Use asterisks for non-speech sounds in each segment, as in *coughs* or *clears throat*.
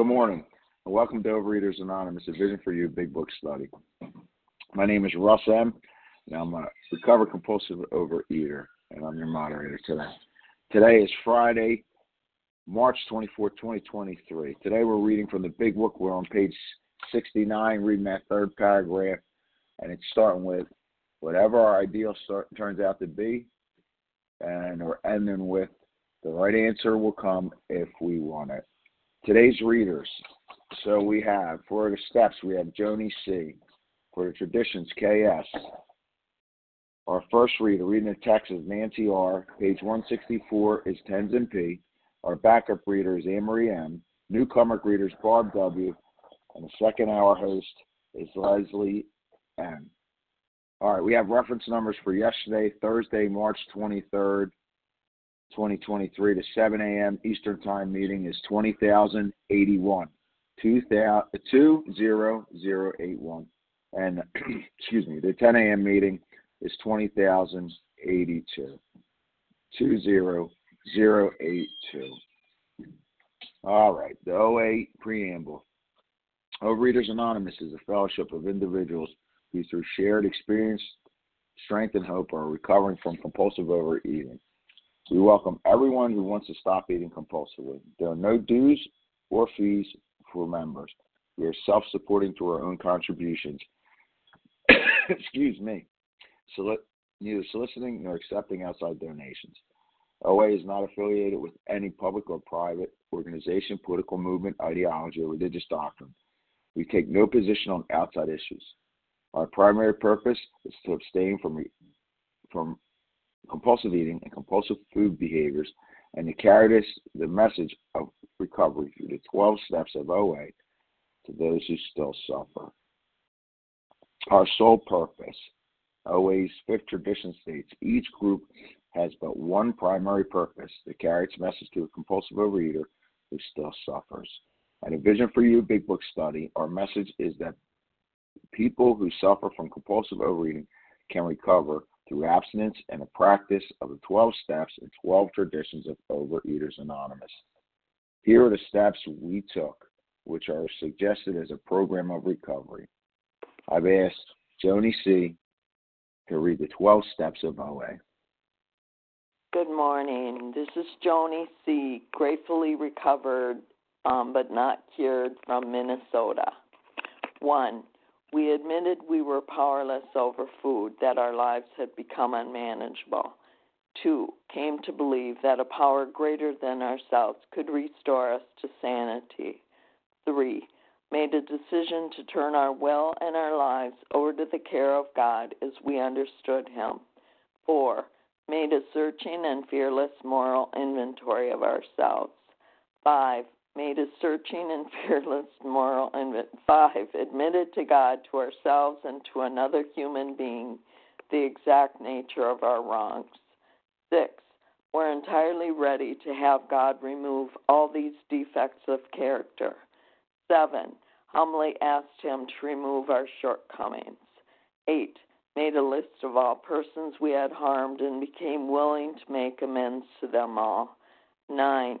Good morning, and welcome to Overeaters Anonymous, a Vision for You Big Book Study. My name is Russ M., and I'm a recovered compulsive overeater, and I'm your moderator today. Today is Friday, March 24, 2023. Today we're reading from the Big Book. We're on page 69, reading that third paragraph, and it's starting with whatever our ideal start, turns out to be, and we're ending with the right answer will come if we want it. Today's readers. So we have, for the steps, we have Joni C. For the traditions, KS. Our first reader, reading the text is Nancy R. Page 164 is Tenzin P. Our backup reader is Anne-Marie M. Newcomer greeters Barb W. And the second hour host is Leslie M. All right, we have reference numbers for yesterday, Thursday, March 23rd, 2023 to 7 a.m. Eastern Time meeting is 20,081. 20081. And, *clears throat* excuse me, the 10 a.m. meeting is 20,082. 20082. All right, the OA preamble. Overeaters Anonymous is a fellowship of individuals who, through shared experience, strength, and hope, are recovering from compulsive overeating. We welcome everyone who wants to stop eating compulsively. There are no dues or fees for members. We are self supporting through our own contributions. *coughs* Excuse me. Neither soliciting nor accepting outside donations. OA is not affiliated with any public or private organization, political movement, ideology, or religious doctrine. We take no position on outside issues. Our primary purpose is to abstain from, from compulsive eating and compulsive food behaviors and to carry this, the message of recovery through the 12 steps of OA to those who still suffer. Our sole purpose, OA's fifth tradition states, each group has but one primary purpose to carry its message to a compulsive overeater who still suffers. At a Vision for You Big Book study, our message is that people who suffer from compulsive overeating can recover through abstinence and the practice of the 12 steps and 12 traditions of Overeaters Anonymous. Here are the steps we took, which are suggested as a program of recovery. I've asked Joni C. to read the 12 steps of OA. Good morning. This is Joni C., gratefully recovered um, but not cured from Minnesota. One, we admitted we were powerless over food, that our lives had become unmanageable. Two, came to believe that a power greater than ourselves could restore us to sanity. Three, made a decision to turn our will and our lives over to the care of God as we understood Him. Four, made a searching and fearless moral inventory of ourselves. Five, made a searching and *laughs* fearless moral and five admitted to God, to ourselves, and to another human being the exact nature of our wrongs. Six, we're entirely ready to have God remove all these defects of character. Seven, humbly asked Him to remove our shortcomings. Eight, made a list of all persons we had harmed and became willing to make amends to them all. Nine,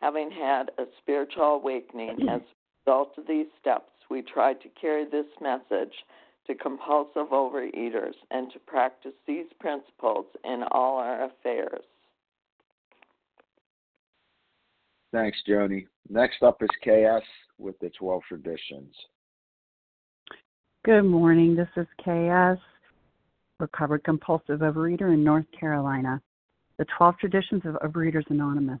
Having had a spiritual awakening as a result of these steps, we tried to carry this message to compulsive overeaters and to practice these principles in all our affairs. Thanks, Joni. Next up is KS with the 12 traditions. Good morning. This is KS, recovered compulsive overeater in North Carolina. The 12 traditions of Overeaters Anonymous.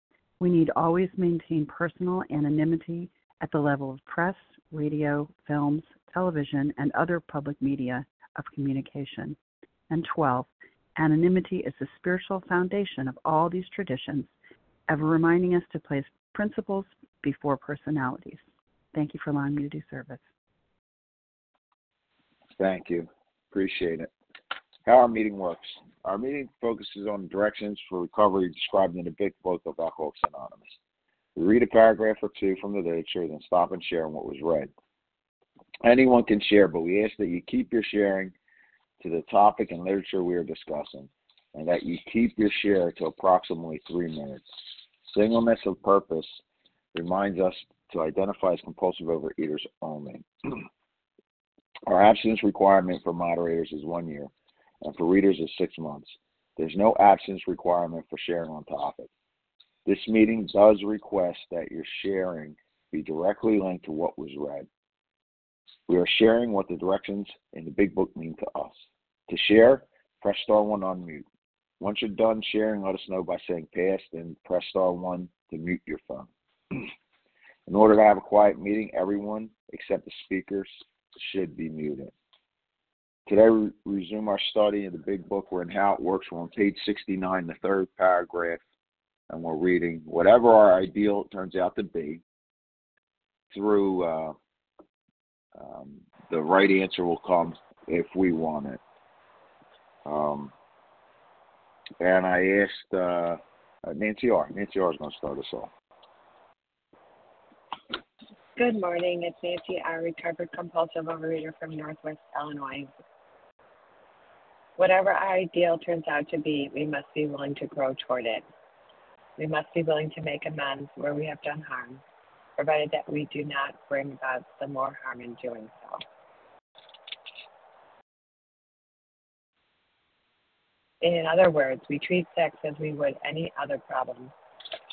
We need always maintain personal anonymity at the level of press, radio, films, television, and other public media of communication. And 12. Anonymity is the spiritual foundation of all these traditions, ever reminding us to place principles before personalities. Thank you for allowing me to do service. Thank you. Appreciate it. How our meeting works. Our meeting focuses on directions for recovery described in the big book of Alcoholics Anonymous. We read a paragraph or two from the literature, then stop and share what was read. Anyone can share, but we ask that you keep your sharing to the topic and literature we are discussing, and that you keep your share to approximately three minutes. Singleness of purpose reminds us to identify as compulsive overeaters only. *clears throat* Our abstinence requirement for moderators is one year, and for readers is six months. There's no absence requirement for sharing on topic. This meeting does request that your sharing be directly linked to what was read. We are sharing what the directions in the big book mean to us. To share, press star one on mute. Once you're done sharing, let us know by saying pass, then press star one to mute your phone. *clears throat* In order to have a quiet meeting, everyone except the speakers should be muted. Today, we resume our study in the big book. We're in How It Works. We're on page 69, the third paragraph, and we're reading whatever our ideal turns out to be through uh, um, the right answer will come if we want it. Um, and I asked uh, Nancy R. Nancy R. is going to start us off. Good morning. It's Nancy R., recovered compulsive overeater from Northwest Illinois. Whatever our ideal turns out to be, we must be willing to grow toward it. We must be willing to make amends where we have done harm, provided that we do not bring about the more harm in doing so. In other words, we treat sex as we would any other problem.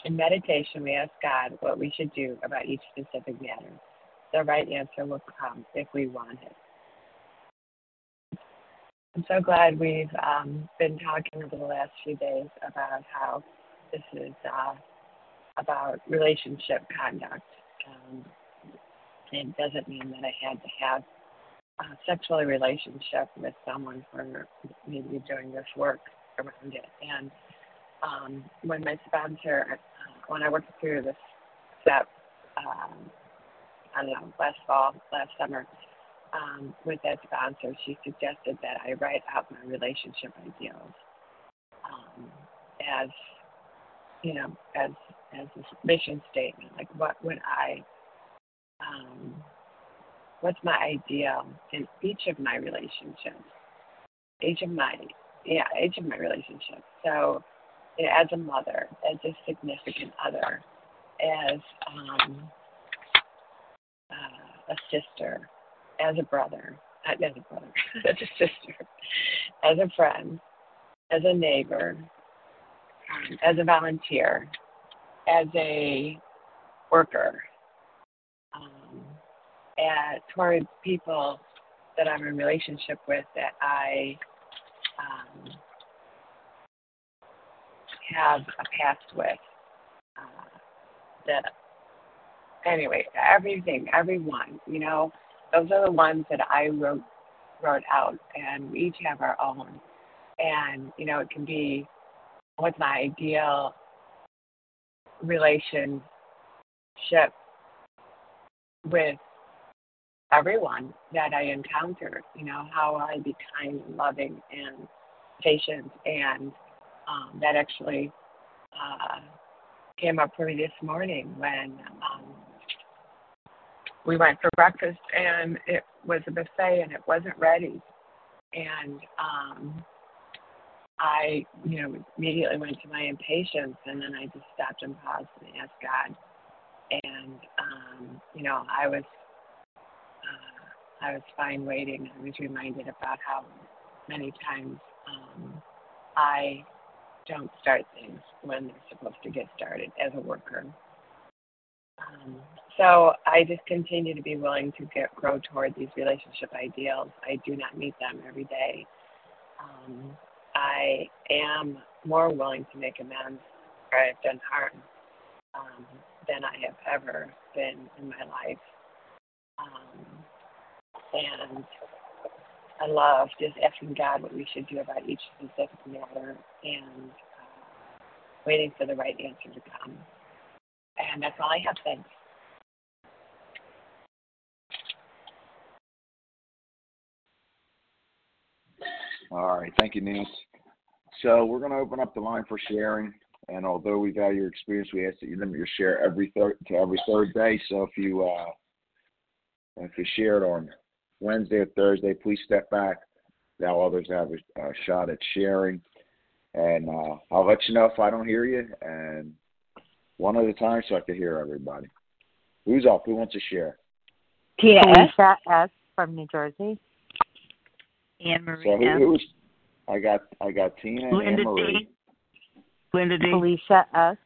In meditation, we ask God what we should do about each specific matter. The right answer will come if we want it. I'm so glad we've um, been talking over the last few days about how this is uh, about relationship conduct. Um, it doesn't mean that I had to have a sexual relationship with someone for maybe doing this work around it. And um, when my sponsor, uh, when I worked through this step, um, I don't know, last fall, last summer, um, with that sponsor, she suggested that I write out my relationship ideals um, as, you know, as as a mission statement. Like, what would I um, what's my ideal in each of my relationships, each of my yeah, each of my relationships. So, as a mother, as a significant other, as um, uh, a sister, as a brother, uh, as a brother, *laughs* as a sister, as a friend, as a neighbor, as a volunteer, as a worker, um, at, toward people that I'm in relationship with that I um, have a past with. Uh, that anyway, everything, everyone, you know, those are the ones that I wrote wrote out, and we each have our own. And you know, it can be what's my ideal relationship with everyone that I encounter. You know, how I be kind and loving and patient, and um, that actually uh, came up for me this morning when um, we went for breakfast and it was a buffet and it wasn't ready, and um, I, you know, immediately went to my impatience, and then I just stopped and paused and asked God. And um, you know, I was, uh, I was fine waiting. I was reminded about how many times um, I don't start things when they're supposed to get started as a worker. Um, so I just continue to be willing to get grow toward these relationship ideals. I do not meet them every day. Um, I am more willing to make amends where I've done harm um, than I have ever been in my life. Um, and I love just asking God what we should do about each specific matter and uh, waiting for the right answer to come. And that's all I have. Thanks. All right. Thank you, Nancy. So we're going to open up the line for sharing. And although we value your experience, we ask that you limit your share every third to every third day. So if you uh, if you shared on Wednesday or Thursday, please step back. Now others have a, a shot at sharing. And uh, I'll let you know if I don't hear you, and one at a time so I can hear everybody. Who's up? Who wants to share? Tina S. S. from New Jersey. Anne Marie so who, who was, I got I got Tina and Linda Anne Marie. D. Linda D. Felicia S.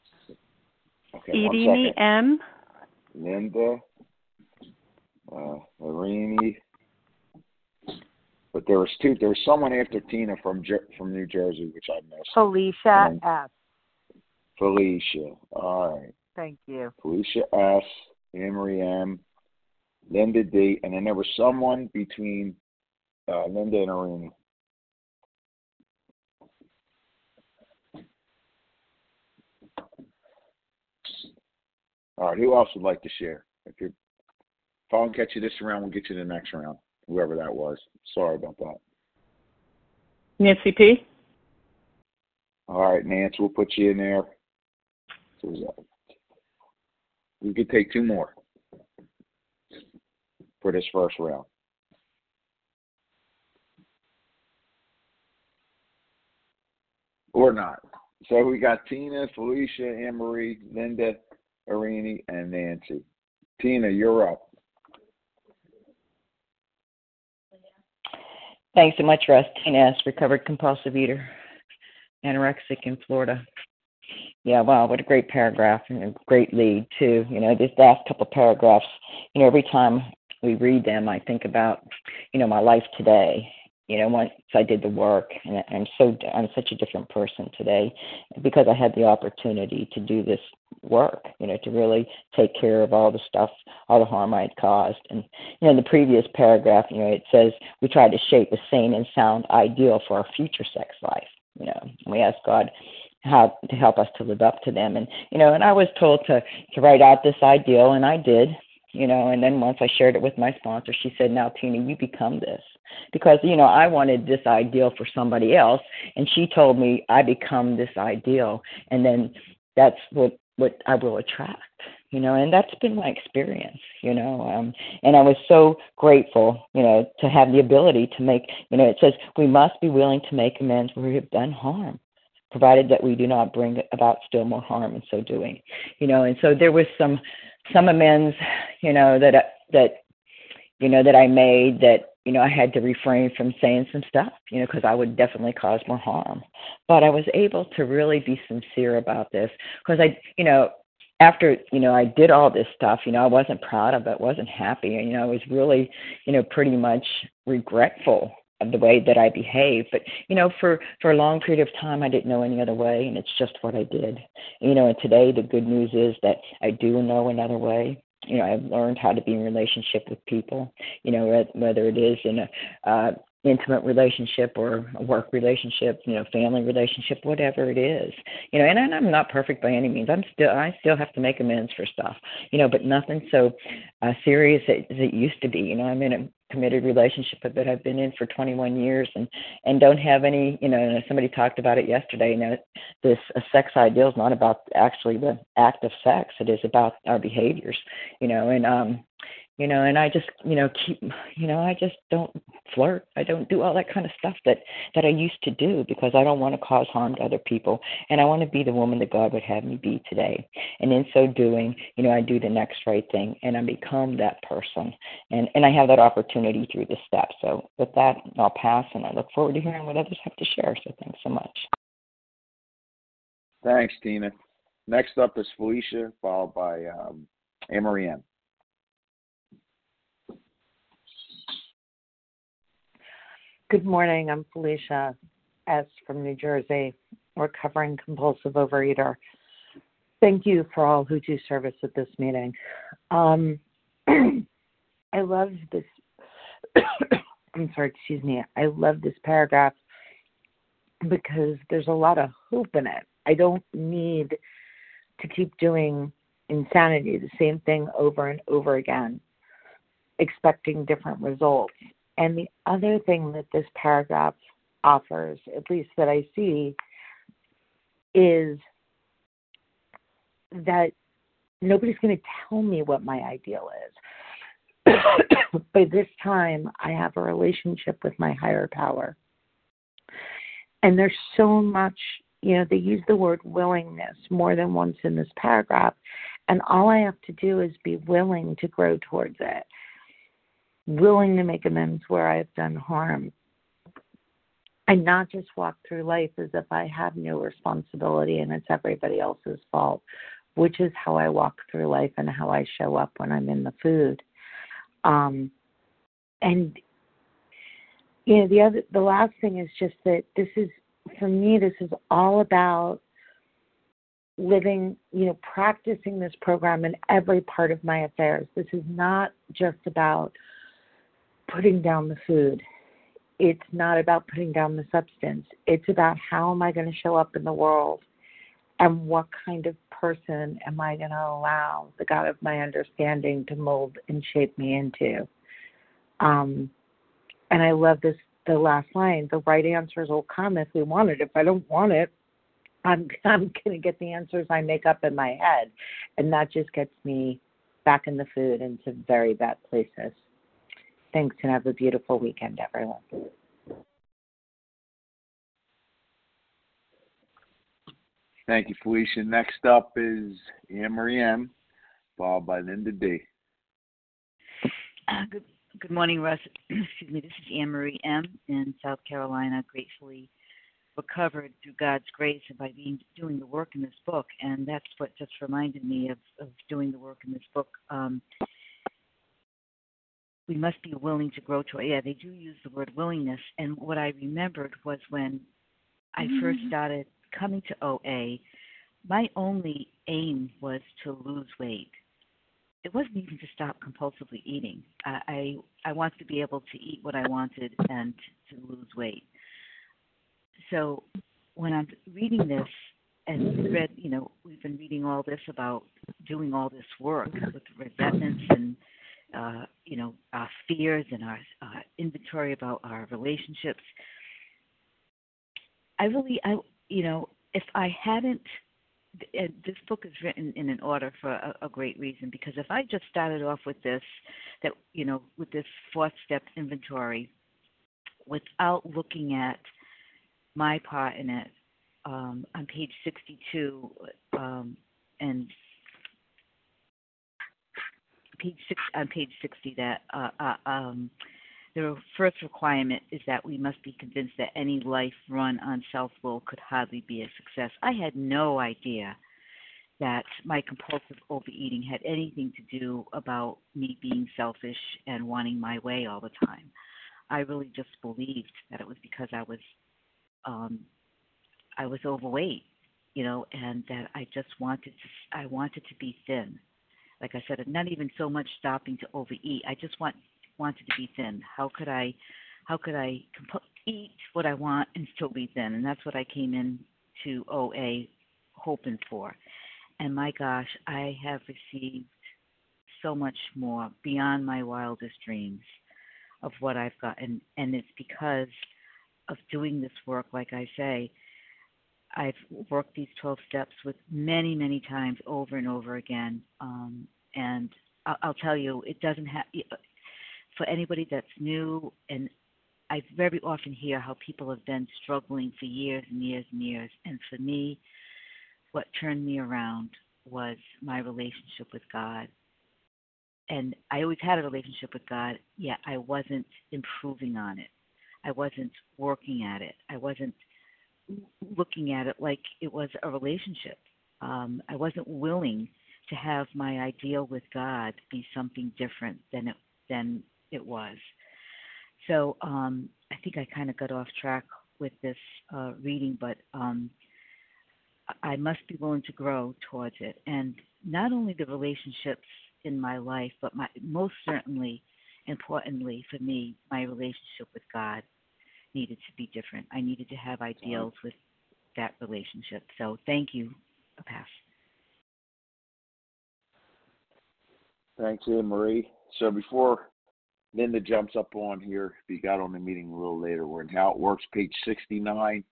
Okay, Edie one second. M. Linda, uh, Marini. But there was two. There was someone after Tina from Jer- from New Jersey, which I missed. Felicia And S. Felicia. All right. Thank you. Felicia S. Emery M. Linda D. And then there was someone between uh, Linda and Irene. All right. Who else would like to share? If you if I don't catch you this round, we'll get you the next round. Whoever that was. Sorry about that. Nancy P. All right, Nancy, we'll put you in there. So uh, we could take two more for this first round. Or not. So we got Tina, Felicia, Anne Marie, Linda, Irini, and Nancy. Tina, you're up. Thanks so much, Russ. Tina S., recovered compulsive eater, anorexic in Florida. Yeah, wow, what a great paragraph and a great lead too. You know, these last couple of paragraphs, you know, every time we read them, I think about, you know, my life today. You know, once I did the work, and I'm so I'm such a different person today because I had the opportunity to do this work. You know, to really take care of all the stuff, all the harm I had caused. And you know, in the previous paragraph, you know, it says we try to shape a sane and sound ideal for our future sex life. You know, and we ask God how to help us to live up to them. And you know, and I was told to to write out this ideal, and I did. You know, and then once I shared it with my sponsor, she said, "Now, Tina, you become this." Because you know, I wanted this ideal for somebody else, and she told me I become this ideal, and then that's what what I will attract. You know, and that's been my experience. You know, um, and I was so grateful. You know, to have the ability to make. You know, it says we must be willing to make amends where we have done harm provided that we do not bring about still more harm in so doing. You know, and so there was some some amends, you know, that that you know that I made that you know I had to refrain from saying some stuff, you know, because I would definitely cause more harm. But I was able to really be sincere about this because I, you know, after you know I did all this stuff, you know, I wasn't proud of it, wasn't happy, and you know, I was really, you know, pretty much regretful of the way that I behaved. But you know, for for a long period of time, I didn't know any other way, and it's just what I did. You know, and today the good news is that I do know another way. You know I've learned how to be in relationship with people. You know whether it is in a uh, intimate relationship or a work relationship, you know, family relationship, whatever it is. You know, and, and I'm not perfect by any means. I'm still I still have to make amends for stuff. You know, but nothing so uh, serious as it used to be. You know, I'm in a committed relationship that I've been in for 21 years and and don't have any, you know, somebody talked about it yesterday, you know, this sex ideal is not about actually the act of sex. It is about our behaviors, you know, and um you know and i just you know keep you know i just don't flirt. I don't do all that kind of stuff that that i used to do because i don't want to cause harm to other people. And i want to be the woman that god would have me be today. And in so doing you know i do the next right thing and i become that person. And and i have that opportunity through the steps. So with that i'll pass and i look forward to hearing what others have to share. So thanks so much. Thanks tina. Next up is felicia followed by um, Anne Marie M. Good morning. I'm Felicia S. from New Jersey, recovering compulsive overeater. Thank you for all who do service at this meeting. Um, *clears throat* I love this. *coughs* I'm sorry, excuse me. I love this paragraph because there's a lot of hope in it. I don't need to keep doing insanity, the same thing over and over again, expecting different results. And the other thing that this paragraph offers, at least that I see, is that nobody's going to tell me what my ideal is. *coughs* By this time, I have a relationship with my higher power. And there's so much, you know, they use the word willingness more than once in this paragraph. And all I have to do is be willing to grow towards it willing to make amends where I've done harm, and not just walk through life as if I have no responsibility and it's everybody else's fault, which is how I walk through life and how I show up when I'm in the food. Um, and you know, the other, the last thing is just that this is, for me, this is all about living, you know, practicing this program in every part of my affairs. This is not just about putting down the food. It's not about putting down the substance. It's about how am I going to show up in the world and what kind of person am I going to allow the God of my understanding to mold and shape me into. Um, and I love this the last line, the right answers will come if we want it. If I don't want it, I'm *laughs* I'm gonna get the answers I make up in my head. And that just gets me back in the food into very bad places. Thanks and have a beautiful weekend, everyone. Thank you, Felicia. Next up is Anne Marie M, followed by Linda D. Uh, good, good morning, Russ. *clears throat* Excuse me. This is Anne Marie M in South Carolina, gratefully recovered through God's grace and by being doing the work in this book. And that's what just reminded me of, of doing the work in this book. Um, we must be willing to grow to yeah they do use the word willingness. And what i remembered was when i mm-hmm. first started coming to oa my only aim was to lose weight. It wasn't even to stop compulsively eating. I i, I wanted to be able to eat what i wanted and to lose weight. So when i'm reading this and read you know we've been reading all this about doing all this work with resentments and uh, you know, our fears and our uh, inventory about our relationships. I really, I, you know, if I hadn't, this book is written in an order for a, a great reason because if I just started off with this, that you know, with this fourth step inventory, without looking at my part in it, um, on page 62, um, and page six on page sixty that uh, uh, um, the first requirement is that we must be convinced that any life run on self will could hardly be a success. I had no idea that my compulsive overeating had anything to do about me being selfish and wanting my way all the time. I really just believed that it was because I was um I was overweight, you know, and that I just wanted to I wanted to be thin like I said, not even so much stopping to overeat. I just want wanted to be thin. How could I, how could I comp- eat what I want and still be thin? And that's what I came in to OA hoping for. And my gosh, I have received so much more beyond my wildest dreams of what I've gotten. And it's because of doing this work, like I say, I've worked these 12 steps with many, many times over and over again. Um, and I'll, I'll tell you, it doesn't have, for anybody that's new, and I very often hear how people have been struggling for years and years and years. And for me, what turned me around was my relationship with God. And I always had a relationship with God, yet I wasn't improving on it. I wasn't working at it. I wasn't looking at it like it was a relationship. Um, I wasn't willing to have my ideal with God be something different than it than it was. So um, I think I kind of got off track with this uh, reading, but um, I must be willing to grow towards it, and not only the relationships in my life, but my most certainly, importantly for me, my relationship with God needed to be different. I needed to have ideals with that relationship. So thank you, a pass. Thanks, Anne Marie. So before Linda jumps up on here, if you got on the meeting a little later, we're in How It Works, page 69,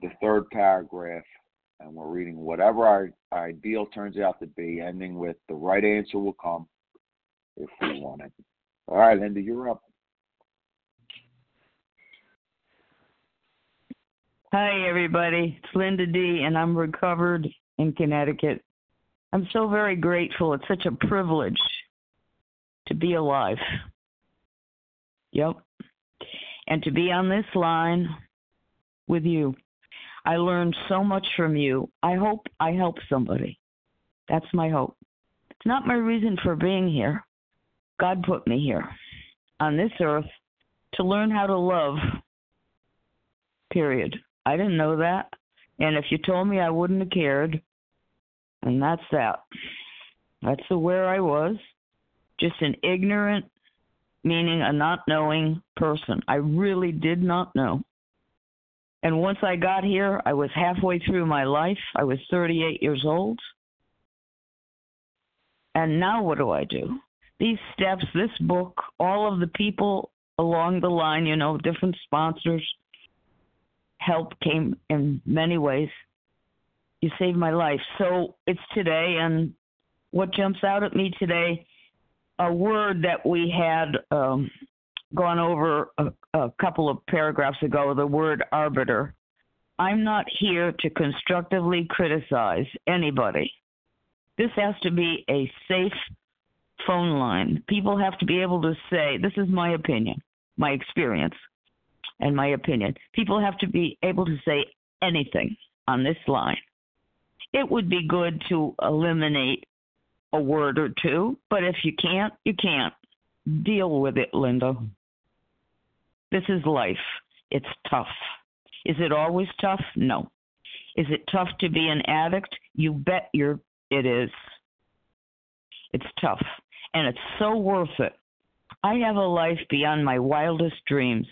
the third paragraph, and we're reading whatever our, our ideal turns out to be, ending with the right answer will come if we want it. All right, Linda, you're up. Hi, everybody. It's Linda D., and I'm recovered in Connecticut. I'm so very grateful. It's such a privilege to be alive. Yep. And to be on this line with you. I learned so much from you. I hope I help somebody. That's my hope. It's not my reason for being here. God put me here on this earth to learn how to love. Period. I didn't know that. And if you told me, I wouldn't have cared. And that's that. That's the where I was. Just an ignorant, meaning a not knowing person. I really did not know. And once I got here, I was halfway through my life. I was 38 years old. And now what do I do? These steps, this book, all of the people along the line, you know, different sponsors, help came in many ways. You saved my life. So it's today, and what jumps out at me today, a word that we had um, gone over a, a couple of paragraphs ago, the word arbiter. I'm not here to constructively criticize anybody. This has to be a safe phone line. People have to be able to say, This is my opinion, my experience and my opinion. People have to be able to say anything on this line. It would be good to eliminate a word or two, but if you can't, you can't. Deal with it, Linda. This is life. It's tough. Is it always tough? No. Is it tough to be an addict? You bet you're it is. It's tough. And it's so worth it. I have a life beyond my wildest dreams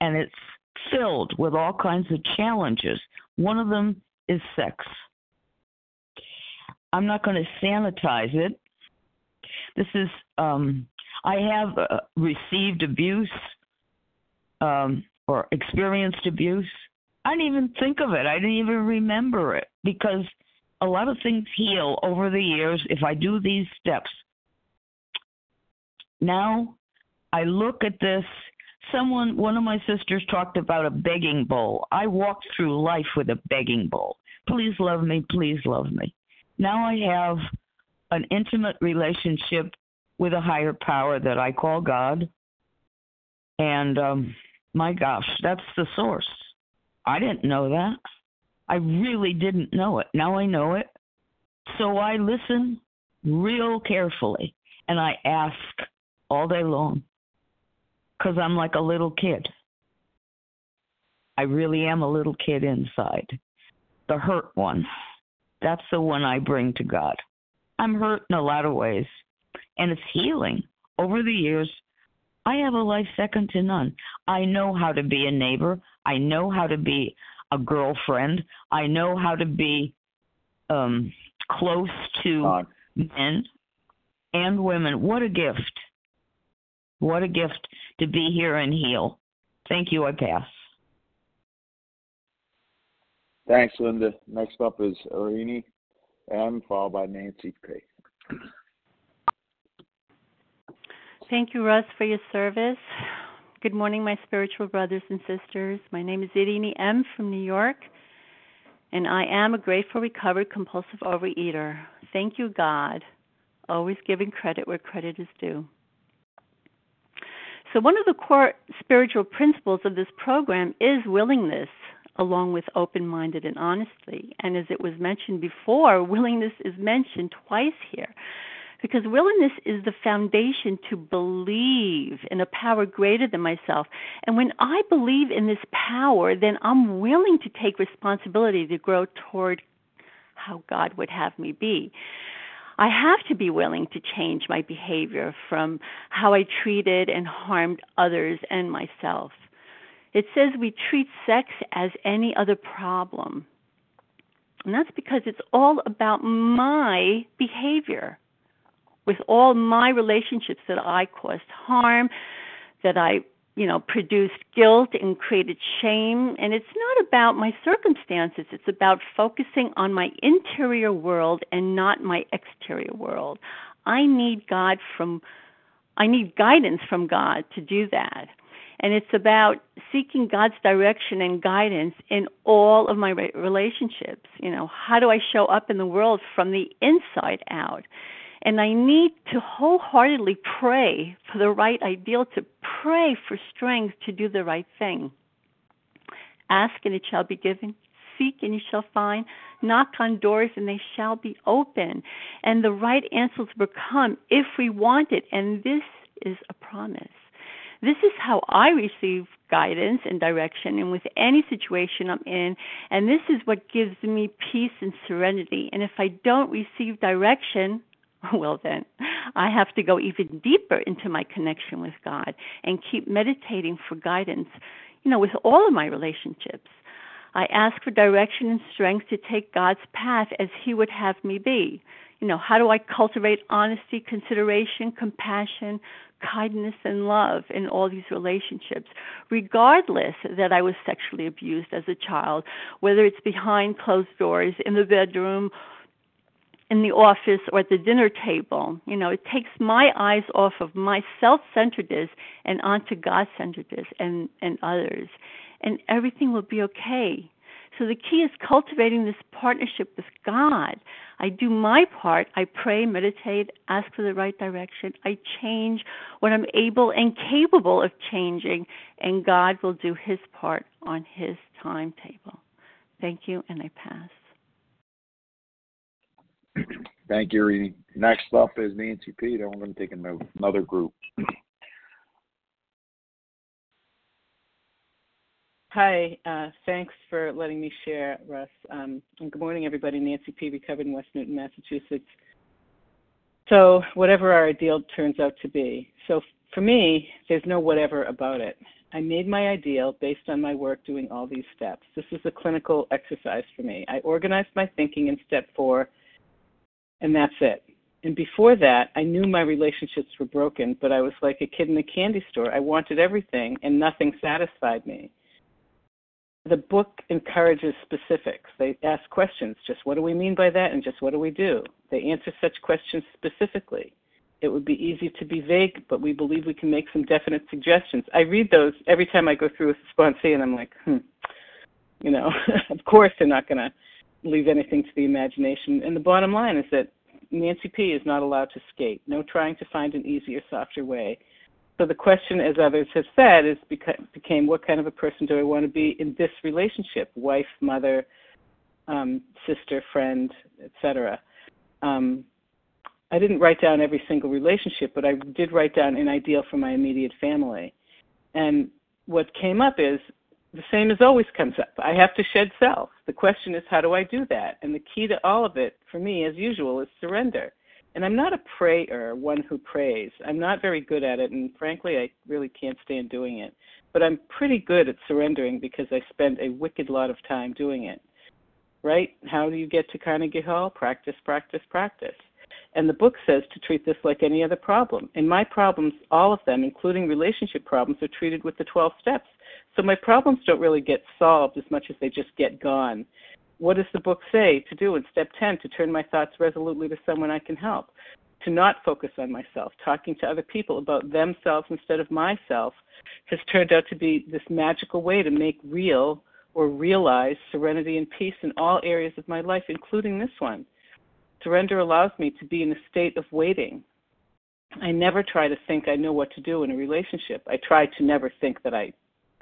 and it's filled with all kinds of challenges. One of them is sex. I'm not going to sanitize it. This is, um, I have uh, received abuse um, or experienced abuse. I didn't even think of it. I didn't even remember it because a lot of things heal over the years if I do these steps. Now I look at this someone one of my sisters talked about a begging bowl. I walked through life with a begging bowl. Please love me please love me. Now i have an intimate relationship with a higher power that i call god. And um my gosh that's the source. I didn't know that. I really didn't know it. Now i know it. So i listen real carefully and i ask all day long because I'm like a little kid. I really am a little kid inside. The hurt one. That's the one I bring to God. I'm hurt in a lot of ways, and it's healing. Over the years, I have a life second to none. I know how to be a neighbor. I know how to be a girlfriend. I know how to be um, close to men and women. What a gift. What a gift to be here and heal. Thank you. I pass. Thanks, Linda. Next up is Irini M, followed by Nancy P. Thank you, Russ, for your service. Good morning, my spiritual brothers and sisters. My name is Irini M. from New York, and I am a grateful, recovered, compulsive overeater. Thank you, God. Always giving credit where credit is due. So, one of the core spiritual principles of this program is willingness, along with open minded and honesty. And as it was mentioned before, *laughs* willingness is mentioned twice here because willingness is the foundation to believe in a power greater than myself. And when I believe in this power, then I'm willing to take responsibility to grow toward how God would have me be. I have to be willing to change my behavior from how I treated and harmed others and myself. It says we treat sex as any other problem. And that's because it's all about my behavior. With all my relationships that I caused harm, that I you know, produced guilt and created shame. And it's not about my circumstances, it's about focusing on my interior world and not my exterior world. I need God from, I need guidance from God to do that. And it's about seeking God's direction and guidance in all of my relationships. You know, how do I show up in the world from the inside out? And I need to wholeheartedly pray for the right ideal, to pray for strength to do the right thing. Ask and it shall be given. Seek and you shall find. Knock on doors and they shall be open. And the right answers will come if we want it. And this is a promise. This is how I receive guidance and direction and with any situation I'm in. And this is what gives me peace and serenity. And if I don't receive direction, *laughs* well, then I have to go even deeper into my connection with God and keep meditating for guidance, you know, with all of my relationships. I ask for direction and strength to take God's path as He would have me be. You know, how do I cultivate honesty, consideration, compassion, kindness, and love in all these relationships, regardless that I was sexually abused as a child, whether it's behind closed doors, in the bedroom, in the office or at the dinner table. You know, it takes my eyes off of my self centeredness and onto God centeredness and, and others. And everything will be okay. So the key is cultivating this partnership with God. I do my part. I pray, meditate, ask for the right direction. I change what I'm able and capable of changing, and God will do his part on his timetable. Thank you, and I pass. *clears throat* Thank you, Reedy. Next up is Nancy P. Then we're going to take another group. *clears throat* Hi, uh, thanks for letting me share, Russ. Um, and good morning, everybody. Nancy P. recovered in West Newton, Massachusetts. So, whatever our ideal turns out to be. So, for me, there's no whatever about it. I made my ideal based on my work doing all these steps. This is a clinical exercise for me. I organized my thinking in step four and that's it. And before that, I knew my relationships were broken, but I was like a kid in a candy store. I wanted everything, and nothing satisfied me. The book encourages specifics. They ask questions just what do we mean by that, and just what do we do? They answer such questions specifically. It would be easy to be vague, but we believe we can make some definite suggestions. I read those every time I go through a sponsee, and I'm like, hmm, you know, *laughs* of course they're not going to leave anything to the imagination. And the bottom line is that Nancy P is not allowed to skate. No trying to find an easier, softer way. So the question, as others have said, is beca- became what kind of a person do I want to be in this relationship? Wife, mother, um, sister, friend, etc. Um, I didn't write down every single relationship, but I did write down an ideal for my immediate family. And what came up is the same as always comes up. I have to shed self. The question is, how do I do that? And the key to all of it, for me, as usual, is surrender. And I'm not a prayer, one who prays. I'm not very good at it, and frankly, I really can't stand doing it. But I'm pretty good at surrendering because I spend a wicked lot of time doing it. Right? How do you get to Carnegie Hall? Practice, practice, practice. And the book says to treat this like any other problem. And my problems, all of them, including relationship problems, are treated with the 12 steps. So my problems don't really get solved as much as they just get gone. What does the book say to do in step 10? To turn my thoughts resolutely to someone I can help. To not focus on myself. Talking to other people about themselves instead of myself has turned out to be this magical way to make real or realize serenity and peace in all areas of my life, including this one. Surrender allows me to be in a state of waiting. I never try to think I know what to do in a relationship. I try to never think that I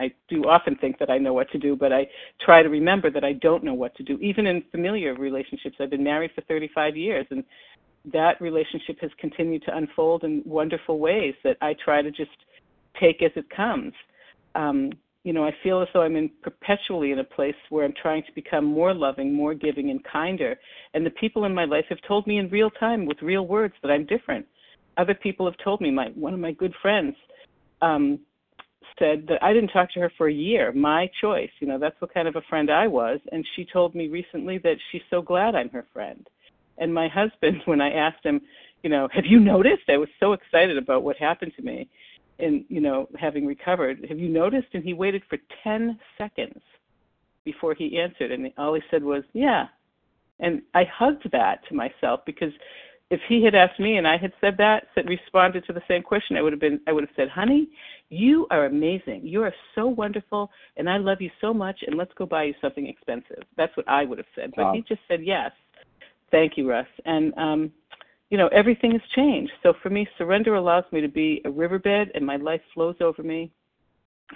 I do often think that I know what to do, but I try to remember that I don't know what to do. Even in familiar relationships, I've been married for 35 years, and that relationship has continued to unfold in wonderful ways that I try to just take as it comes. Um, you know, I feel as though I'm in perpetually in a place where I'm trying to become more loving, more giving, and kinder. And the people in my life have told me in real time with real words that I'm different. Other people have told me. My one of my good friends um, said that I didn't talk to her for a year. My choice. You know, that's what kind of a friend I was. And she told me recently that she's so glad I'm her friend. And my *laughs* husband, when I asked him, you know, have you noticed? I was so excited about what happened to me and you know having recovered have you noticed and he waited for 10 seconds before he answered and all he said was yeah and i hugged that to myself because if he had asked me and I had said that, said responded to the same question, I would have been I would have said, "Honey, you are amazing. You are so wonderful, and I love you so much. And let's go buy you something expensive." That's what I would have said. But wow. he just said yes. Thank you, Russ. And um, you know, everything has changed. So for me, surrender allows me to be a riverbed, and my life flows over me,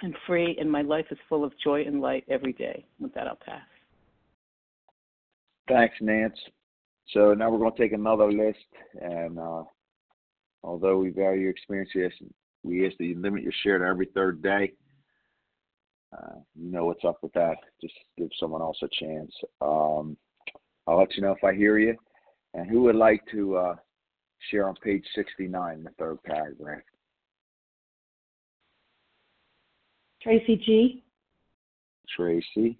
and free, and my life is full of joy and light every day. With that, I'll pass. Thanks, Nance. So now we're going to take another list, and uh, although we value your experience, yes, we ask that you limit your share to every third day. Uh, you know what's up with that. Just give someone else a chance. Um, I'll let you know if I hear you. And who would like to uh, share on page 69, the third paragraph? Tracy G. Tracy.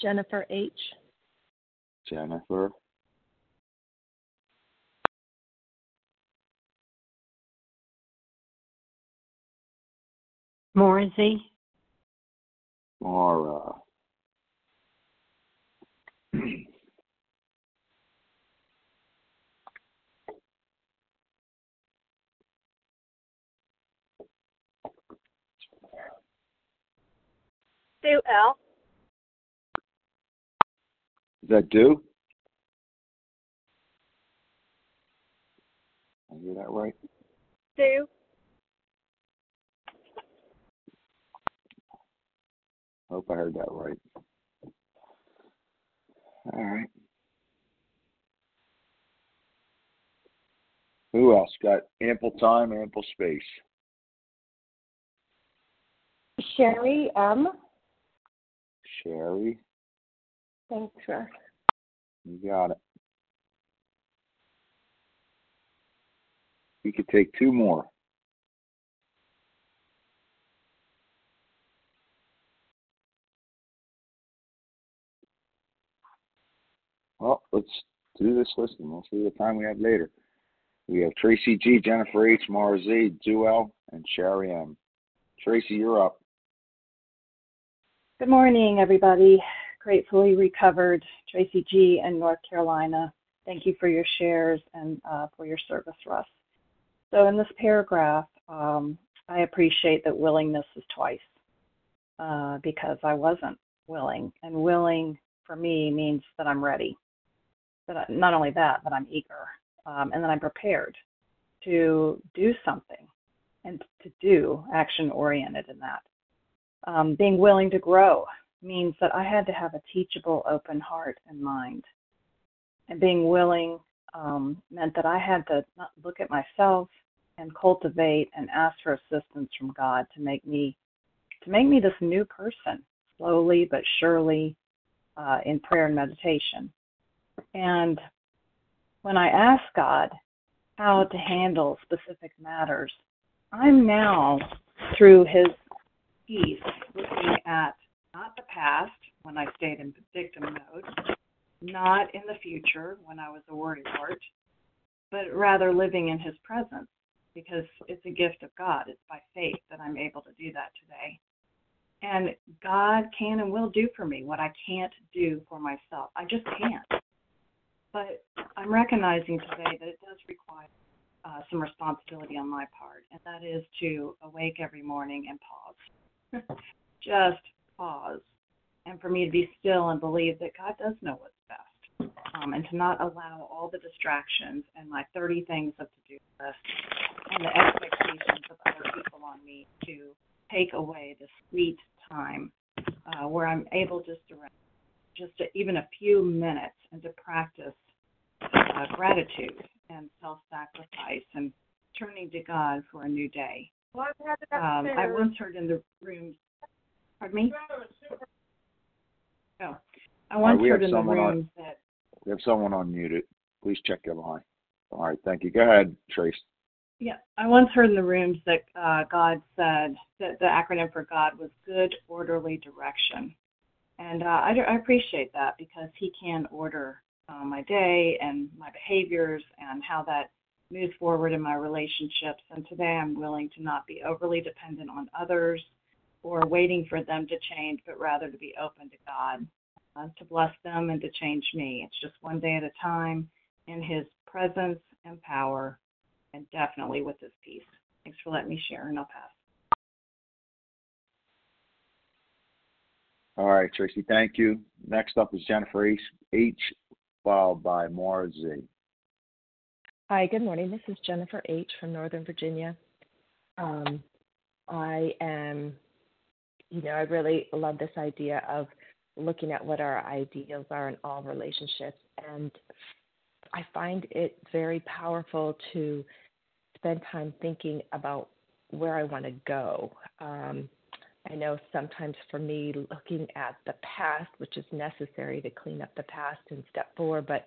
Jennifer H. Jennifer. Maura Z. Maura. Sue L. Is that do? I hear that right? Sue. Hope I heard that right. All right. Who else got ample time, ample space? Sherry M. Sherry. Thanks, Russ. You got it. We could take two more. Well, let's do this list and we'll see the time we have later. We have Tracy G, Jennifer H, Mara Z, Sue L, and Sherry M. Tracy, you're up. Good morning, everybody. Gratefully recovered. Tracy G in North Carolina. Thank you for your shares and uh, for your service, Russ. So, in this paragraph, um, I appreciate that willingness is twice uh, because I wasn't willing, and willing for me means that I'm ready. I, not only that, but I'm eager, um, and that I'm prepared to do something and to do action oriented in that. Um, being willing to grow means that I had to have a teachable, open heart and mind. And being willing um, meant that I had to look at myself and cultivate and ask for assistance from God to make me to make me this new person, slowly but surely, uh, in prayer and meditation. And when I ask God how to handle specific matters, I'm now, through His peace, looking at not the past when I stayed in victim mode, not in the future when I was a worrywart, but rather living in His presence because it's a gift of God. It's by faith that I'm able to do that today. And God can and will do for me what I can't do for myself. I just can't. But I'm recognizing today that it does require uh, some responsibility on my part, and that is to awake every morning and pause. *laughs* just pause. And for me to be still and believe that God does know what's best. Um, and to not allow all the distractions and my 30 things of to do list and the expectations of other people on me to take away the sweet time uh, where I'm able just to just to, even a few minutes and to practice uh, gratitude and self-sacrifice and turning to God for a new day. Um, I once heard in the room. Pardon me. Oh, I once right, heard in the room on, that we have someone unmuted. Please check your line. All right, thank you. Go ahead, Trace. Yeah, I once heard in the rooms that uh, God said that the acronym for God was good, orderly direction. And uh, I, I appreciate that because He can order uh, my day and my behaviors and how that moves forward in my relationships. And today I'm willing to not be overly dependent on others or waiting for them to change, but rather to be open to God, uh, to bless them and to change me. It's just one day at a time in His presence and power and definitely with His peace. Thanks for letting me share, and I'll pass. All right, Tracy, thank you. Next up is Jennifer H, H followed by Maura Z. Hi, good morning. This is Jennifer H. from Northern Virginia. Um, I am, you know, I really love this idea of looking at what our ideals are in all relationships. And I find it very powerful to spend time thinking about where I want to go. Um, I know sometimes for me, looking at the past, which is necessary to clean up the past and step forward, but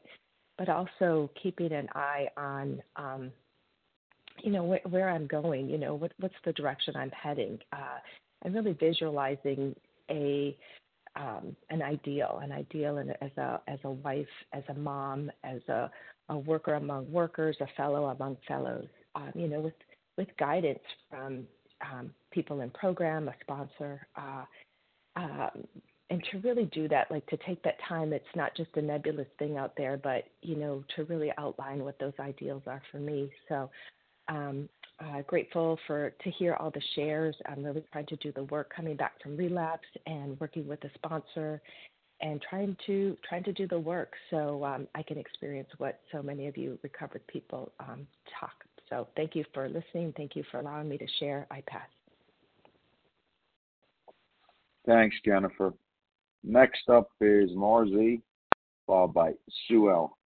but also keeping an eye on, um, you know, wh- where I'm going. You know, what what's the direction I'm heading, uh, and really visualizing a um, an ideal, an ideal as a as a wife, as a mom, as a, a worker among workers, a fellow among fellows um, you know, with with guidance from um, people in program, a sponsor, uh, um, and to really do that, like to take that time. It's not just a nebulous thing out there, but you know, to really outline what those ideals are for me. So. Uh, grateful for to hear all the shares. I'm really trying to do the work coming back from relapse and working with a sponsor and trying to trying to do the work so um, I can experience what so many of you recovered people um, talk so thank you for listening. Thank you for allowing me to share. I pass. Thanks, Jennifer. Next up is Maura Z, followed by Sue L.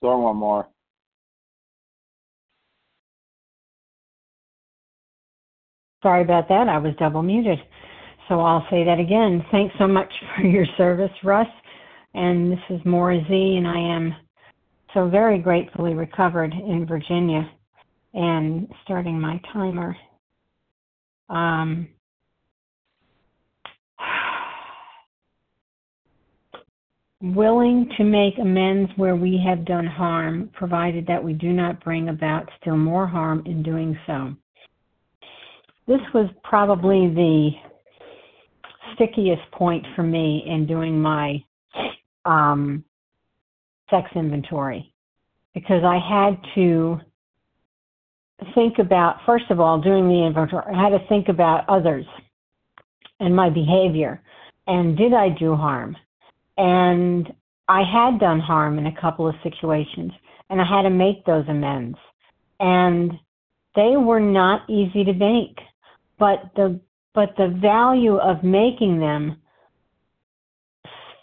Storm one more. Sorry about that. I was double muted. So I'll say that again. Thanks so much *laughs* for your service, Russ. And this is Maura Z, and I am so very gratefully recovered in Virginia and starting my timer. Um, willing to make amends where we have done harm, provided that we do not bring about still more harm in doing so. This was probably the stickiest point for me in doing my um, sex inventory because I had to think about, first of all, doing the inventory, I had to think about others and my behavior. And did I do harm? And I had done harm in a couple of situations, and I had to make those amends. And they were not easy to make. But the but the value of making them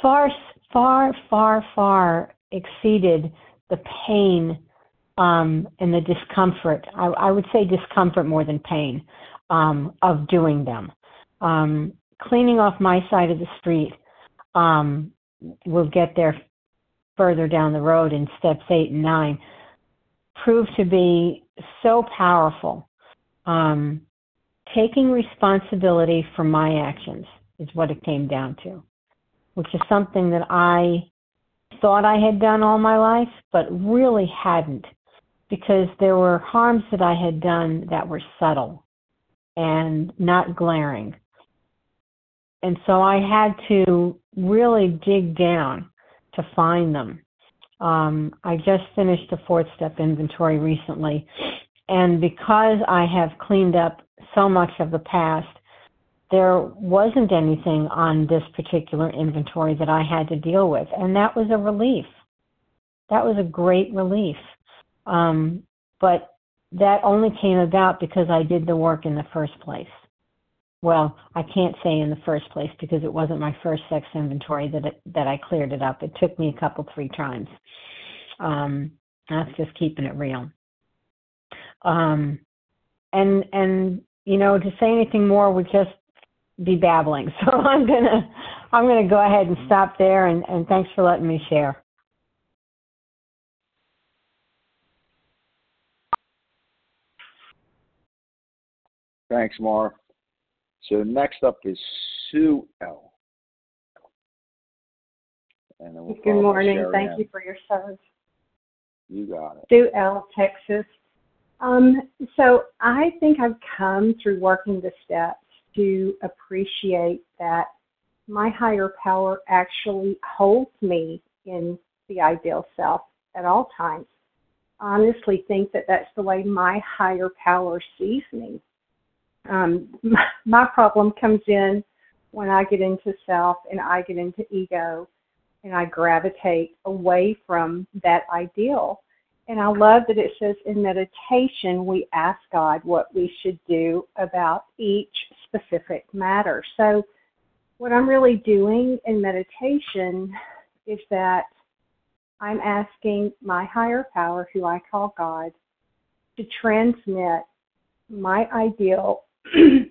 far, far, far, far exceeded the pain um, and the discomfort. I, I would say discomfort more than pain um, of doing them. Um, cleaning off my side of the street will get there further down the road in steps eight and nine. Proved to be so powerful. Um, taking responsibility for my actions is what it came down to, which is something that I thought I had done all my life, but really hadn't, because there were harms that I had done that were subtle and not glaring. And so I had to really dig down to find them. Um, I just finished a fourth step inventory recently, and because I have cleaned up so much of the past, there wasn't anything on this particular inventory that I had to deal with, and that was a relief. That was a great relief. Um, but that only came about because I did the work in the first place. Well, I can't say in the first place because it wasn't my first sex inventory that it, that I cleared it up. It took me a couple, three times. Um, that's just keeping it real. Um, and and you know to say anything more would just be babbling. *laughs* So I'm gonna I'm gonna go ahead and stop there. And, and thanks for letting me share. Thanks, Mar. So next up is Sue L. And we'll Good morning. Thank you for your service. You got it. Sue L, Texas. Um, so I think I've come through working the steps to appreciate that my higher power actually holds me in the ideal self at all times. I honestly think that that's the way my higher power sees me. Um, my, *laughs* my problem comes in when I get into self and I get into ego and I gravitate away from that ideal. And I love that it says in meditation, we ask God what we should do about each specific matter. So, what I'm really doing in meditation is that I'm asking my higher power, who I call God, to transmit my ideal *clears throat*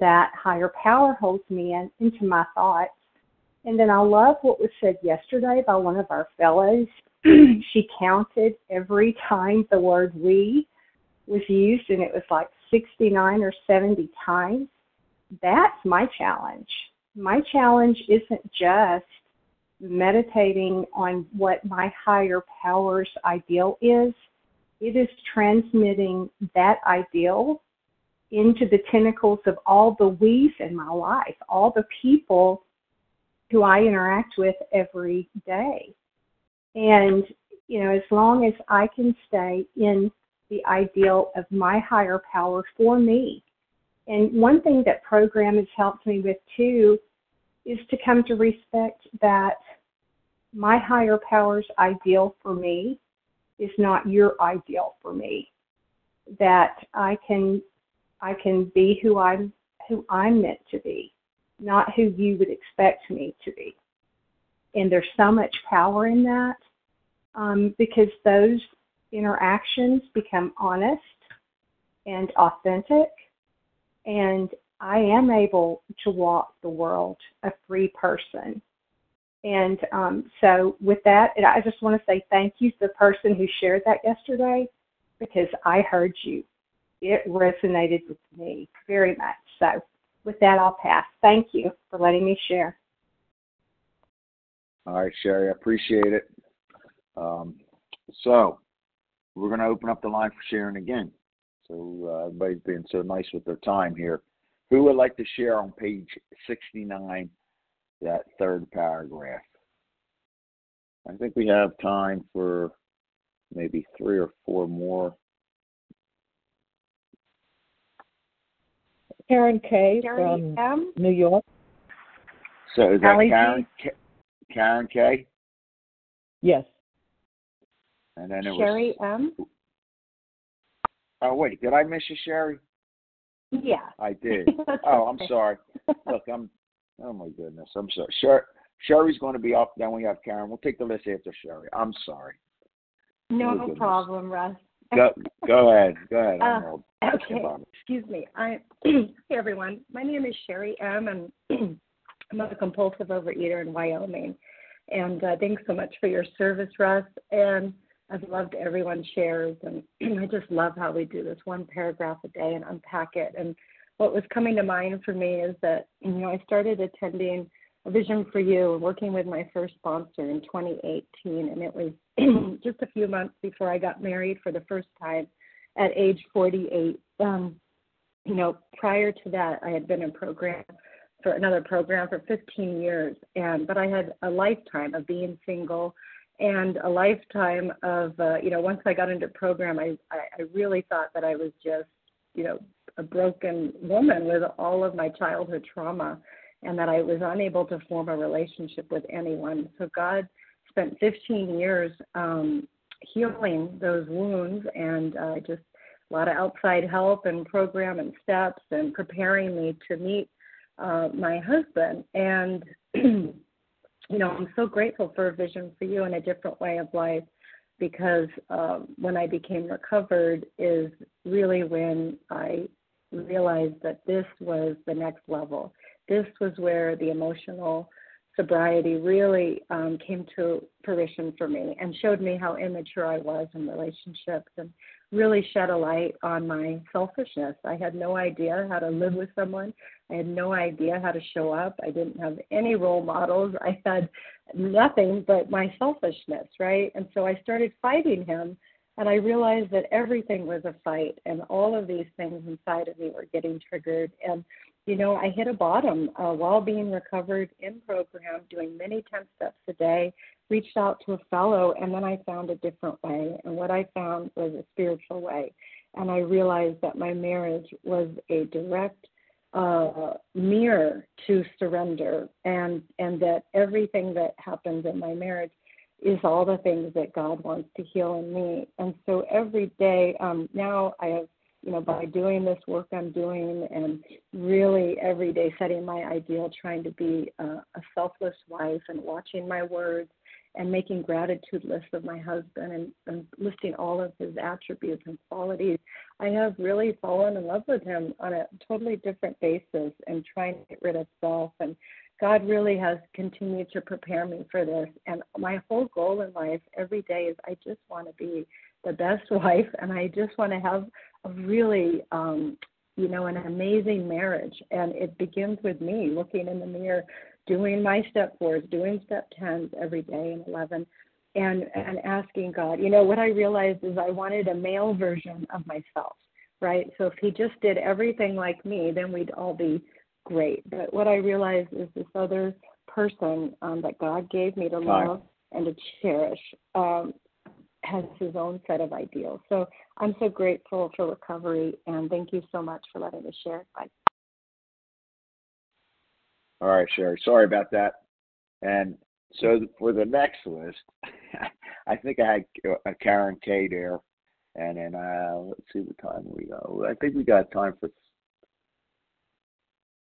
that higher power holds me in into my thoughts. And then I love what was said yesterday by one of our fellows. *clears throat* she counted every time the word we was used, and it was like 69 or 70 times. That's my challenge. My challenge isn't just meditating on what my higher power's ideal is, it is transmitting that ideal into the tentacles of all the we's in my life, all the people who I interact with every day. And, you know, as long as I can stay in the ideal of my higher power for me. And one thing that program has helped me with too is to come to respect that my higher power's ideal for me is not your ideal for me. That I can I can be who I'm who I'm meant to be, not who you would expect me to be. And there's so much power in that um, because those interactions become honest and authentic, and I am able to walk the world a free person. And um, so, with that, I just want to say thank you to the person who shared that yesterday because I heard you it resonated with me very much. So, with that, I'll pass. Thank you for letting me share. All right, Sherry, I appreciate it. Um, so, we're going to open up the line for sharing again. So, uh, everybody's being so nice with their time here. Who would like to share on page 69, that third paragraph? I think we have time for maybe three or four more Karen K from M? New York. So is that Karen K, Karen K? Yes. And then it Sherry was, M. Oh wait, did I miss you, Sherry? Yeah. I *laughs* did. oh, I'm sorry. Look, I'm. Oh my goodness, I'm sorry. Sher, Sherry's going to be off. Then we have Karen. We'll take the list after Sherry. I'm sorry. No oh problem, Russ. Go go ahead. Go ahead. Uh, okay. Excuse me. I *clears throat* hey everyone. My name is Sherry M. and *clears throat* I'm a compulsive overeater in Wyoming. And uh, thanks so much for your service, Russ. And I've loved everyone's shares, and *clears throat* I just love how we do this one paragraph a day and unpack it. And what was coming to mind for me is that you know I started attending a Vision for You working with my first sponsor in 2018, and it was *clears throat* just a few months before I got married for the first time at age 48. Um, you know, prior to that, I had been in program for another program for 15 years, and but I had a lifetime of being single and a lifetime of uh, you know once I got into program, I, I I really thought that I was just you know a broken woman with all of my childhood trauma, and that I was unable to form a relationship with anyone. So God spent 15 years um, healing those wounds and uh, just a lot of outside help and program and steps and preparing me to meet uh, my husband. And *clears throat* you know, I'm so grateful for a vision for you and a different way of life because um, when I became recovered is really when I realized that this was the next level. This was where the emotional sobriety really um, came to fruition for me and showed me how immature I was in relationships and really shed a light on my selfishness. I had no idea how to live with someone. I had no idea how to show up. I didn't have any role models. I had nothing but my selfishness, right? And so I started fighting him and I realized that everything was a fight and all of these things inside of me were getting triggered and you know, I hit a bottom uh, while being recovered in program, doing many 10 steps a day, reached out to a fellow, and then I found a different way. And what I found was a spiritual way. And I realized that my marriage was a direct uh, mirror to surrender, and, and that everything that happens in my marriage is all the things that God wants to heal in me. And so every day, um, now I have you know, by doing this work I'm doing and really every day setting my ideal, trying to be a, a selfless wife and watching my words and making gratitude lists of my husband and, and listing all of his attributes and qualities, I have really fallen in love with him on a totally different basis and trying to get rid of self. And God really has continued to prepare me for this. And my whole goal in life every day is I just want to be the best *laughs* wife and I just want to have really um you know an amazing marriage. And it begins with me looking in the mirror doing my step fours doing step tens every day and 11 and and asking god. You know what i realized is i wanted a male version of myself right? So if he just did everything like me then we'd all be great. But what i realized is this other person um, that god gave me to love and to cherish um, has his own set of ideals. So I'm so grateful for recovery and thank you so much for letting me share. Bye. All right, Sherry. Sorry about that. And so for the next list, *laughs* I think I had a Karen K there. And then uh, let's see what time we go. I think we got time for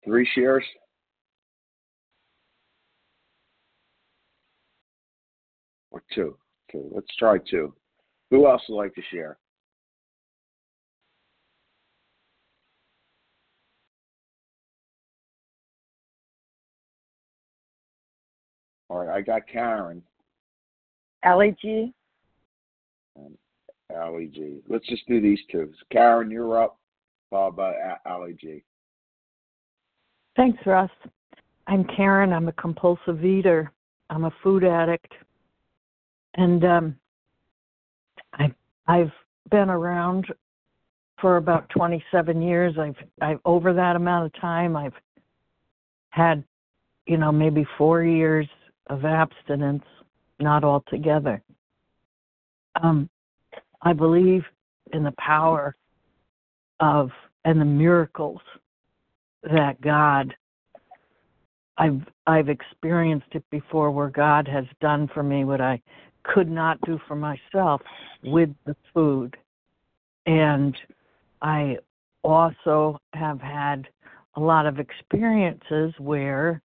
three shares. Or two. Okay, let's try two. Who else would like to share? All right, I got Karen. Allie G. And Allie G. Let's just do these two. Karen, you're up, followed by uh, Allie G. Thanks, Russ. I'm Karen. I'm a compulsive eater. I'm a food addict and um, I I've been around for about 27 years. I've I've over that amount of time I've had you know maybe 4 years of abstinence, not altogether. Um, I believe in the power of and the miracles that God I've I've experienced it before where God has done for me what I could not do for myself with the food. And I also have had a lot of experiences where,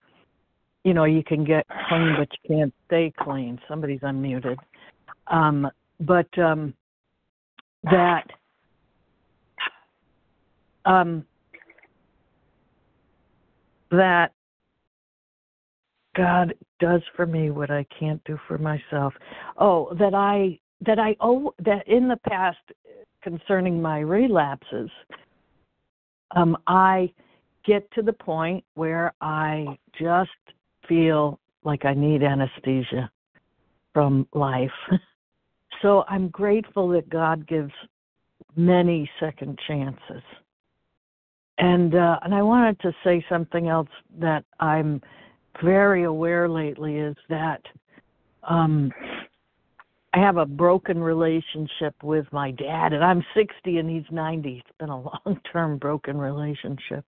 you know, you can get clean, but you can't stay clean. Somebody's unmuted. Um, but um, that um, that God does for me what I can't do for myself. Oh, that I that I owe that in the past concerning my relapses, um, I get to the point where I just feel like I need anesthesia from life. *laughs* so I'm grateful that God gives many second chances. And uh, and I wanted to say something else that I'm very aware lately is that um, I have a broken relationship with my dad, and I'm 60 and he's 90. It's been a *laughs* long-term broken relationship,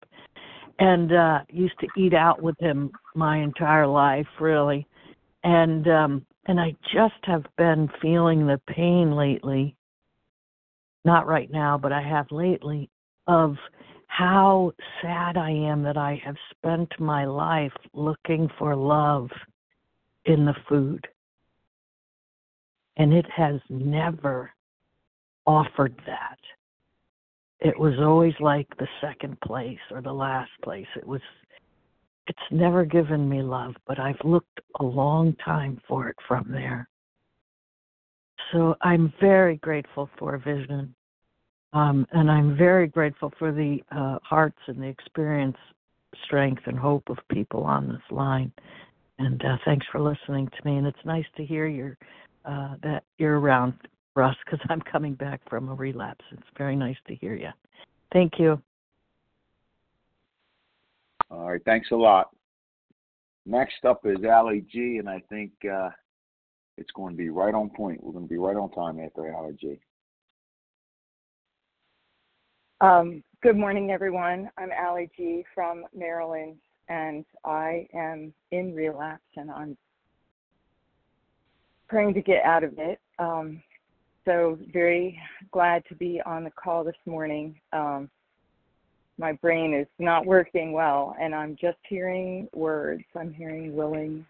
and uh, used to eat out with him my entire life, really, and um, and I just have been feeling the pain lately. Not right now, but I have lately of how sad I am that I have spent my life looking for love in the food. And it has never offered that. It was always like the second place or the last place. It was it's never given me love, but I've looked a long time for it from there. So I'm very grateful for vision um, and I'm very grateful for the uh, hearts and the experience, strength, and hope of people on this line. And uh, thanks for listening to me. And it's nice to hear your uh, that you're around, Russ, because I'm coming back from a relapse. It's very nice to hear you. Thank you. All right, thanks a lot. Next up is Allie G, and I think uh, it's going to be right on point. We're going to be right on time after Allie G. Um, good morning, everyone. I'm Allie G from Maryland, and I am in relapse, and I'm praying to get out of it. Um, so, very glad to be on the call this morning. Um, my brain is not working well, and I'm just hearing words. I'm hearing willing,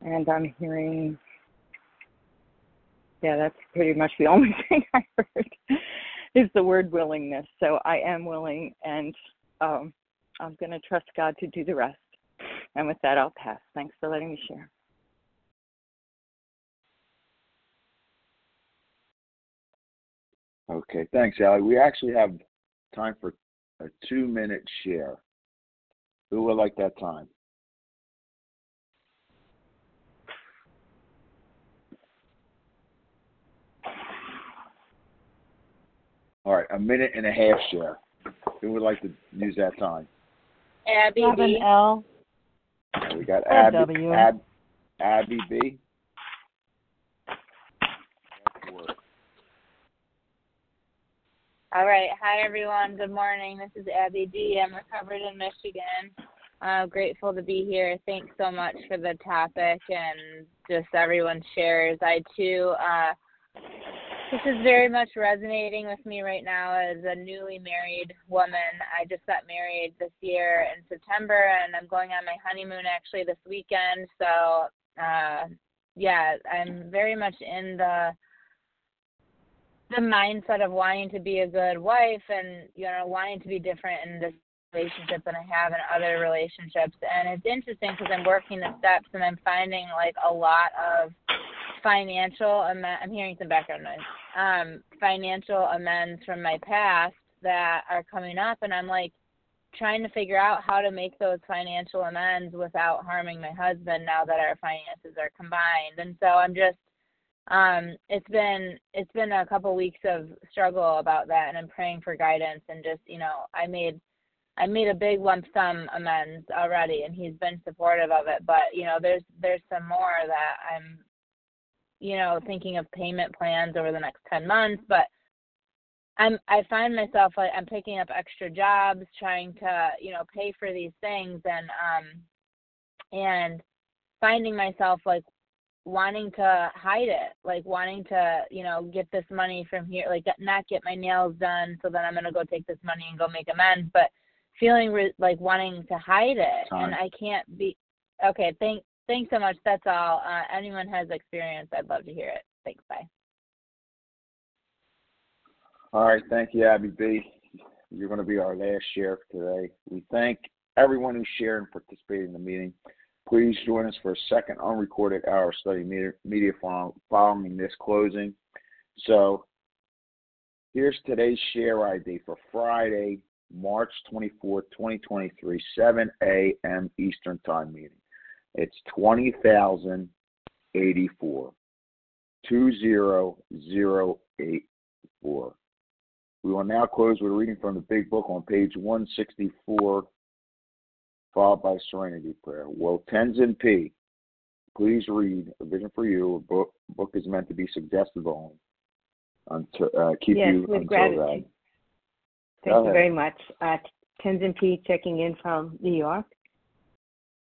and I'm hearing, yeah, that's pretty much the *laughs* only thing I heard is the word willingness. So I am willing, and um, I'm going to trust God to do the rest. And with that, I'll pass. Thanks for letting me share. Okay, thanks, Allie. We actually have time for a two minute share. Who would like that time? All right, a minute and a half share. Who would like to use that time? Abby Robin B. L. We got Abby, W. Ab, Abby B. All right. Hi, everyone. Good morning. This is Abby D. I'm recovered in Michigan. Uh, grateful to be here. Thanks so much for the topic and just everyone shares. I too, uh, this is very much resonating with me right now as a newly married woman. I just got married this year in September and I'm going on my honeymoon actually this weekend. So, uh, yeah, I'm very much in the the mindset of wanting to be a good wife and you know wanting to be different in this relationship than I have in other relationships. And it's interesting because I'm working the steps and I'm finding like a lot of financial amend. I'm hearing some background noise. Um, financial amends from my past that are coming up, and I'm like trying to figure out how to make those financial amends without harming my husband now that our finances are combined. And so I'm just um it's been it's been a couple weeks of struggle about that and i'm praying for guidance and just you know i made i made a big lump sum amends already and he's been supportive of it but you know there's there's some more that i'm you know thinking of payment plans over the next 10 months but i'm i find myself like i'm picking up extra jobs trying to you know pay for these things and um and finding myself like wanting to hide it, like wanting to, you know, get this money from here, like not get my nails done so then I'm going to go take this money and go make amends, but feeling re- like wanting to hide it Time. and I can't be Okay, thank thanks so much. That's all. Uh, anyone has experience, I'd love to hear it. Thanks, bye. All right, thank you, Abby B. You're going to be our last share today. We thank everyone who shared and participated in the meeting. Please join us for a second unrecorded hour study media, media following this closing. So here's today's share ID for Friday, March 24, 2023, 7 a.m. Eastern Time meeting. It's 20,084. 20084. We will now close with a reading from the Big Book on page 164, followed by Serenity Prayer. Will Tenzin P. Please read A Vision for You. A book, book is meant to be suggestive only. Until, uh, keep yes, you with gratitude. then. Thank you very much. Uh, Tenzin P. checking in from New York.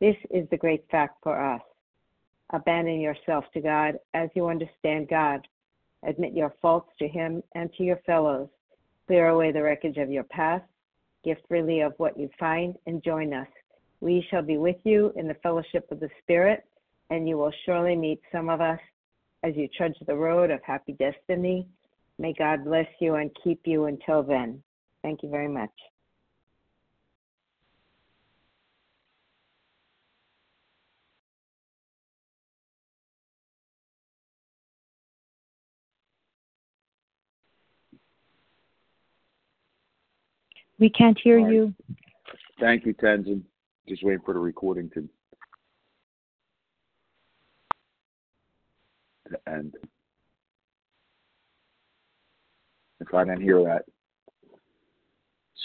This is the great fact for us. Abandon yourself to God as you understand God. Admit your faults to Him and to your fellows. Clear away the wreckage of your past. Give freely of what you find and join us. We shall be with you in the fellowship of the Spirit, and you will surely meet some of us as you trudge the road of happy destiny. May God bless you and keep you until then. Thank you very much. We can't hear you. Thank you, Tenzin. Just waiting for the recording to to end. If I didn't hear that.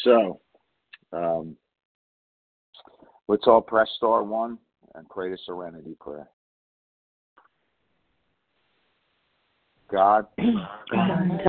So, um, let's all press star one and pray the serenity prayer. God, God *clears throat*